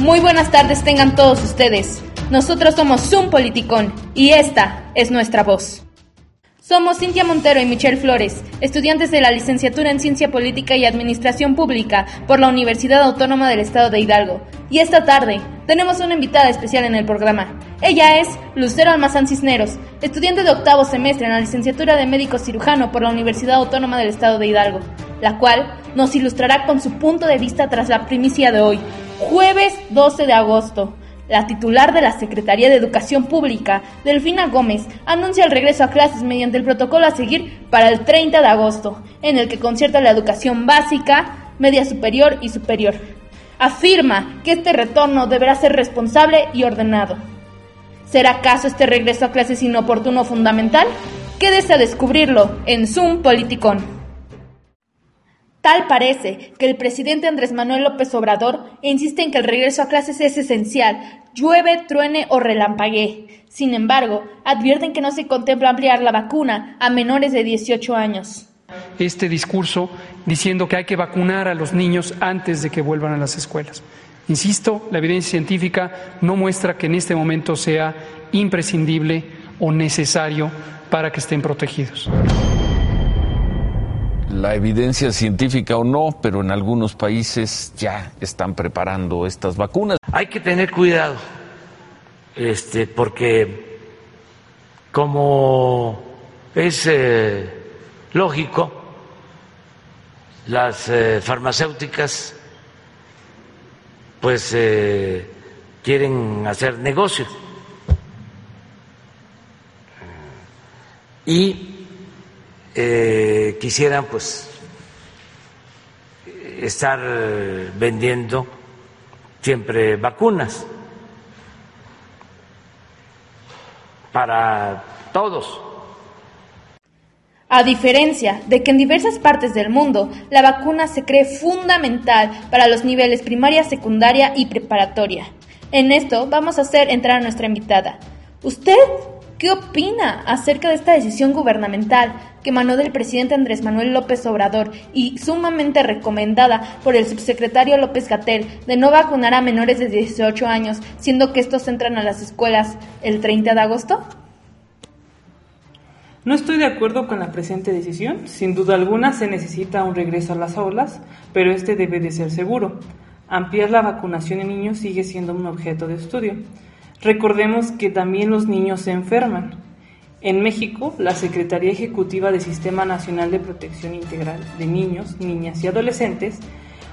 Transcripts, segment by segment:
Muy buenas tardes tengan todos ustedes. Nosotros somos Zoom Politicón y esta es nuestra voz. Somos Cintia Montero y Michelle Flores, estudiantes de la licenciatura en Ciencia Política y Administración Pública por la Universidad Autónoma del Estado de Hidalgo. Y esta tarde tenemos una invitada especial en el programa. Ella es Lucero Almazán Cisneros, estudiante de octavo semestre en la licenciatura de Médico Cirujano por la Universidad Autónoma del Estado de Hidalgo, la cual nos ilustrará con su punto de vista tras la primicia de hoy, jueves 12 de agosto. La titular de la Secretaría de Educación Pública, Delfina Gómez, anuncia el regreso a clases mediante el protocolo a seguir para el 30 de agosto, en el que concierta la educación básica, media superior y superior. Afirma que este retorno deberá ser responsable y ordenado. ¿Será acaso este regreso a clases inoportuno fundamental? Quédese a descubrirlo en Zoom Politicón. Tal parece que el presidente Andrés Manuel López Obrador insiste en que el regreso a clases es esencial, llueve, truene o relampaguee. Sin embargo, advierten que no se contempla ampliar la vacuna a menores de 18 años. Este discurso diciendo que hay que vacunar a los niños antes de que vuelvan a las escuelas. Insisto, la evidencia científica no muestra que en este momento sea imprescindible o necesario para que estén protegidos la evidencia científica o no, pero en algunos países ya están preparando estas vacunas. Hay que tener cuidado, este, porque como es eh, lógico, las eh, farmacéuticas pues eh, quieren hacer negocio y eh, quisieran pues estar vendiendo siempre vacunas para todos. A diferencia de que en diversas partes del mundo la vacuna se cree fundamental para los niveles primaria, secundaria y preparatoria. En esto vamos a hacer entrar a nuestra invitada. ¿Usted ¿Qué opina acerca de esta decisión gubernamental que emanó del presidente Andrés Manuel López Obrador y sumamente recomendada por el subsecretario López Gatel de no vacunar a menores de 18 años, siendo que estos entran a las escuelas el 30 de agosto? No estoy de acuerdo con la presente decisión. Sin duda alguna se necesita un regreso a las aulas, pero este debe de ser seguro. Ampliar la vacunación en niños sigue siendo un objeto de estudio. Recordemos que también los niños se enferman. En México, la Secretaría Ejecutiva del Sistema Nacional de Protección Integral de Niños, Niñas y Adolescentes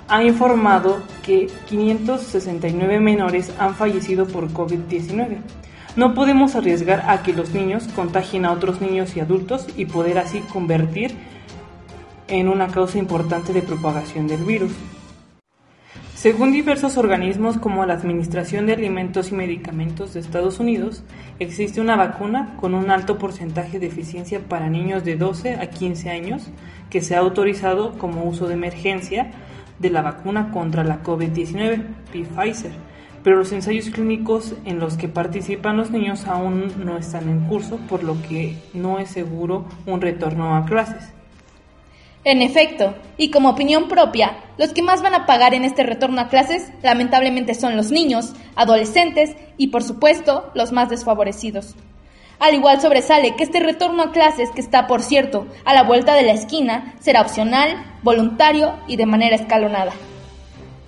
ha informado que 569 menores han fallecido por COVID-19. No podemos arriesgar a que los niños contagien a otros niños y adultos y poder así convertir en una causa importante de propagación del virus. Según diversos organismos como la Administración de Alimentos y Medicamentos de Estados Unidos, existe una vacuna con un alto porcentaje de eficiencia para niños de 12 a 15 años que se ha autorizado como uso de emergencia de la vacuna contra la COVID-19, Pfizer, pero los ensayos clínicos en los que participan los niños aún no están en curso, por lo que no es seguro un retorno a clases. En efecto, y como opinión propia, los que más van a pagar en este retorno a clases lamentablemente son los niños, adolescentes y por supuesto los más desfavorecidos. Al igual sobresale que este retorno a clases, que está por cierto a la vuelta de la esquina, será opcional, voluntario y de manera escalonada.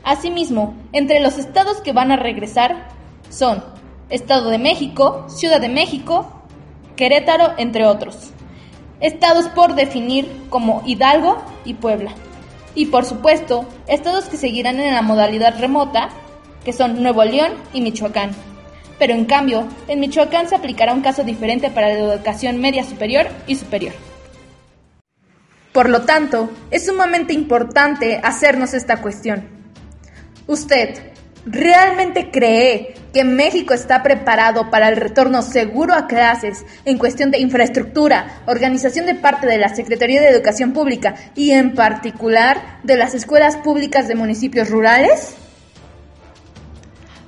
Asimismo, entre los estados que van a regresar son Estado de México, Ciudad de México, Querétaro, entre otros estados por definir como Hidalgo y Puebla. Y por supuesto, estados que seguirán en la modalidad remota, que son Nuevo León y Michoacán. Pero en cambio, en Michoacán se aplicará un caso diferente para la educación media superior y superior. Por lo tanto, es sumamente importante hacernos esta cuestión. ¿Usted realmente cree que México está preparado para el retorno seguro a clases en cuestión de infraestructura, organización de parte de la Secretaría de Educación Pública y en particular de las escuelas públicas de municipios rurales?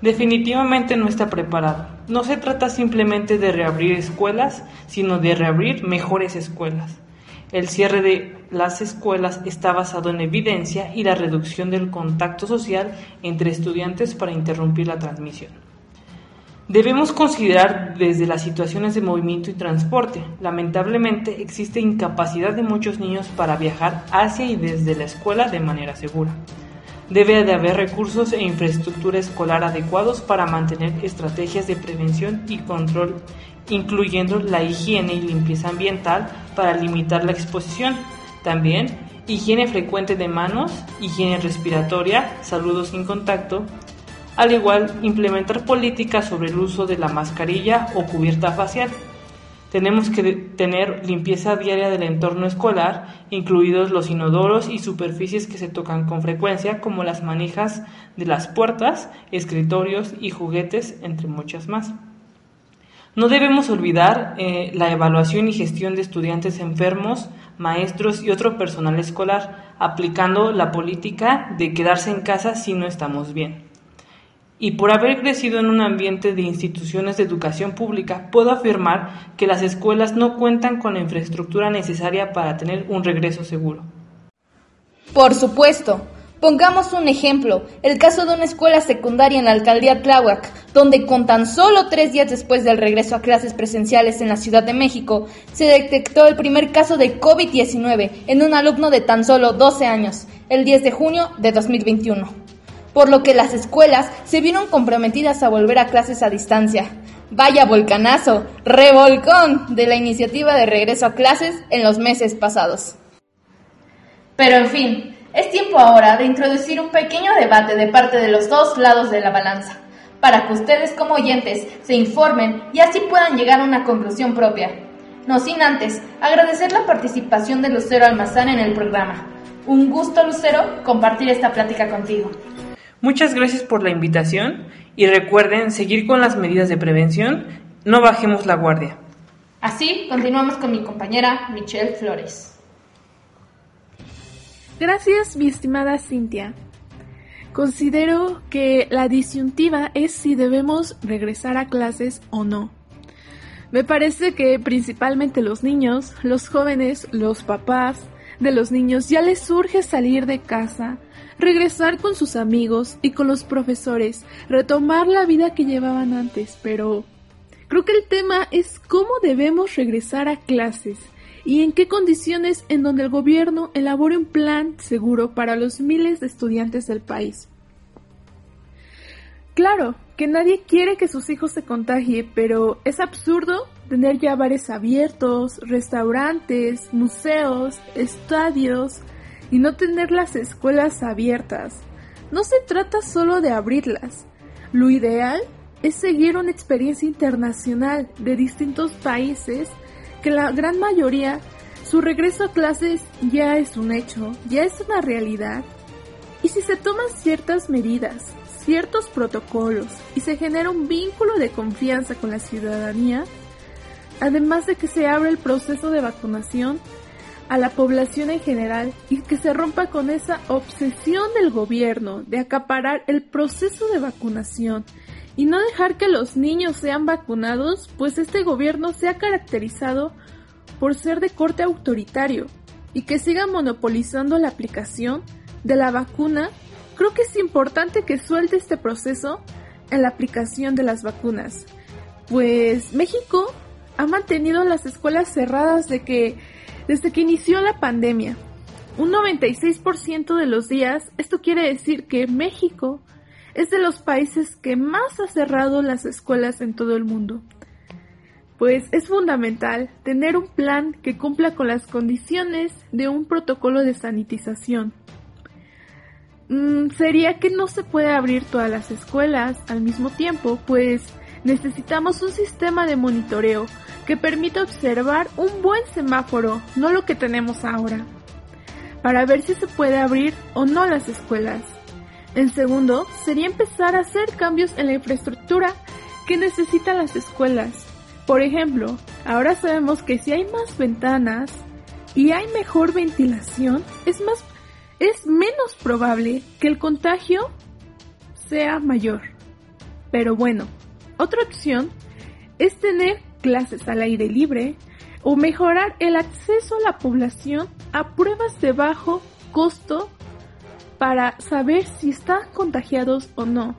Definitivamente no está preparado. No se trata simplemente de reabrir escuelas, sino de reabrir mejores escuelas. El cierre de las escuelas está basado en evidencia y la reducción del contacto social entre estudiantes para interrumpir la transmisión. Debemos considerar desde las situaciones de movimiento y transporte. Lamentablemente existe incapacidad de muchos niños para viajar hacia y desde la escuela de manera segura. Debe de haber recursos e infraestructura escolar adecuados para mantener estrategias de prevención y control, incluyendo la higiene y limpieza ambiental para limitar la exposición. También higiene frecuente de manos, higiene respiratoria, saludos sin contacto, al igual implementar políticas sobre el uso de la mascarilla o cubierta facial. Tenemos que tener limpieza diaria del entorno escolar, incluidos los inodoros y superficies que se tocan con frecuencia, como las manijas de las puertas, escritorios y juguetes, entre muchas más. No debemos olvidar eh, la evaluación y gestión de estudiantes enfermos, maestros y otro personal escolar, aplicando la política de quedarse en casa si no estamos bien y por haber crecido en un ambiente de instituciones de educación pública, puedo afirmar que las escuelas no cuentan con la infraestructura necesaria para tener un regreso seguro. Por supuesto. Pongamos un ejemplo, el caso de una escuela secundaria en la alcaldía Tláhuac, donde con tan solo tres días después del regreso a clases presenciales en la Ciudad de México, se detectó el primer caso de COVID-19 en un alumno de tan solo 12 años, el 10 de junio de 2021 por lo que las escuelas se vieron comprometidas a volver a clases a distancia. Vaya volcanazo, revolcón de la iniciativa de regreso a clases en los meses pasados. Pero en fin, es tiempo ahora de introducir un pequeño debate de parte de los dos lados de la balanza, para que ustedes como oyentes se informen y así puedan llegar a una conclusión propia. No sin antes agradecer la participación de Lucero Almazán en el programa. Un gusto, Lucero, compartir esta plática contigo. Muchas gracias por la invitación y recuerden seguir con las medidas de prevención, no bajemos la guardia. Así, continuamos con mi compañera Michelle Flores. Gracias, mi estimada Cintia. Considero que la disyuntiva es si debemos regresar a clases o no. Me parece que principalmente los niños, los jóvenes, los papás de los niños ya les surge salir de casa, regresar con sus amigos y con los profesores, retomar la vida que llevaban antes, pero creo que el tema es cómo debemos regresar a clases y en qué condiciones en donde el gobierno elabore un plan seguro para los miles de estudiantes del país. Claro, que nadie quiere que sus hijos se contagie, pero es absurdo tener ya bares abiertos, restaurantes, museos, estadios, y no tener las escuelas abiertas. No se trata solo de abrirlas. Lo ideal es seguir una experiencia internacional de distintos países que la gran mayoría su regreso a clases ya es un hecho, ya es una realidad. Y si se toman ciertas medidas, ciertos protocolos y se genera un vínculo de confianza con la ciudadanía, además de que se abre el proceso de vacunación, a la población en general y que se rompa con esa obsesión del gobierno de acaparar el proceso de vacunación y no dejar que los niños sean vacunados, pues este gobierno se ha caracterizado por ser de corte autoritario y que siga monopolizando la aplicación de la vacuna, creo que es importante que suelte este proceso en la aplicación de las vacunas. Pues México ha mantenido las escuelas cerradas de que desde que inició la pandemia. Un 96% de los días, esto quiere decir que México es de los países que más ha cerrado las escuelas en todo el mundo. Pues es fundamental tener un plan que cumpla con las condiciones de un protocolo de sanitización. Mm, sería que no se puede abrir todas las escuelas al mismo tiempo, pues necesitamos un sistema de monitoreo que permita observar un buen semáforo, no lo que tenemos ahora, para ver si se puede abrir o no las escuelas. El segundo sería empezar a hacer cambios en la infraestructura que necesitan las escuelas. Por ejemplo, ahora sabemos que si hay más ventanas y hay mejor ventilación, es más es menos probable que el contagio sea mayor. Pero bueno, otra opción es tener clases al aire libre, o mejorar el acceso a la población a pruebas de bajo costo para saber si están contagiados o no.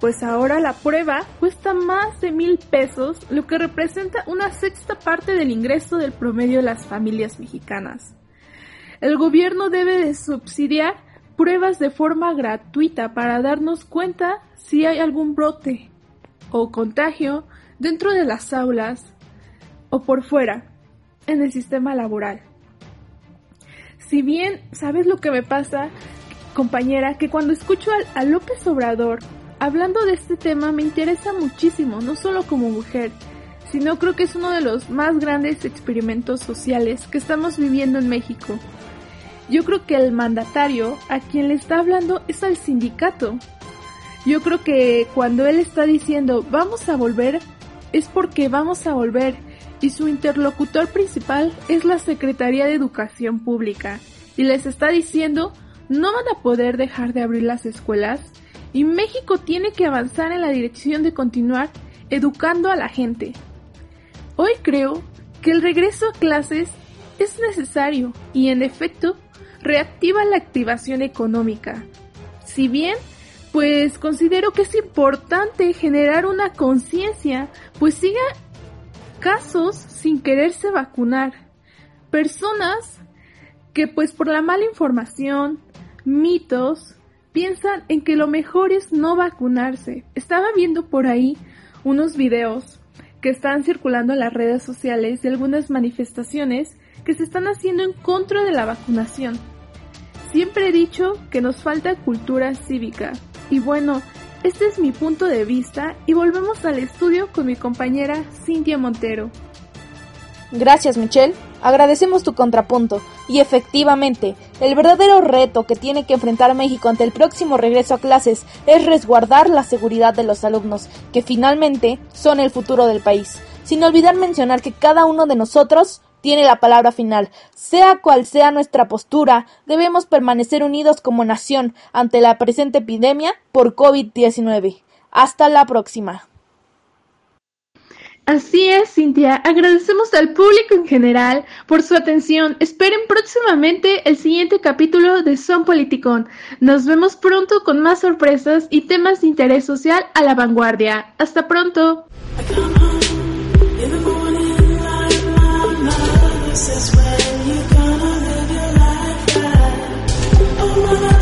Pues ahora la prueba cuesta más de mil pesos, lo que representa una sexta parte del ingreso del promedio de las familias mexicanas. El gobierno debe de subsidiar pruebas de forma gratuita para darnos cuenta si hay algún brote o contagio dentro de las aulas o por fuera en el sistema laboral. Si bien sabes lo que me pasa, compañera, que cuando escucho a, López Obrador hablando de este tema me interesa muchísimo, no solo como mujer, sino creo que es uno de los más grandes experimentos sociales que estamos viviendo en México. Yo creo que el mandatario a quien le está hablando es al sindicato. Yo creo que cuando él está diciendo vamos a volver, es porque vamos a volver y su interlocutor principal es la Secretaría de Educación Pública y les está diciendo no van a poder dejar de abrir las escuelas y México tiene que avanzar en la dirección de continuar educando a la gente. Hoy creo que el regreso a clases es necesario y en efecto reactiva la activación económica. Si bien, pues considero que es importante generar una conciencia, pues siga casos sin quererse vacunar. Personas que pues por la mala información, mitos, piensan en que lo mejor es no vacunarse. Estaba viendo por ahí unos videos que están circulando en las redes sociales de algunas manifestaciones que se están haciendo en contra de la vacunación. Siempre he dicho que nos falta cultura cívica. Y bueno, este es mi punto de vista y volvemos al estudio con mi compañera Cintia Montero. Gracias Michelle, agradecemos tu contrapunto. Y efectivamente, el verdadero reto que tiene que enfrentar México ante el próximo regreso a clases es resguardar la seguridad de los alumnos, que finalmente son el futuro del país. Sin olvidar mencionar que cada uno de nosotros tiene la palabra final. Sea cual sea nuestra postura, debemos permanecer unidos como nación ante la presente epidemia por COVID-19. Hasta la próxima. Así es, Cintia. Agradecemos al público en general por su atención. Esperen próximamente el siguiente capítulo de Son Politicón. Nos vemos pronto con más sorpresas y temas de interés social a la vanguardia. Hasta pronto.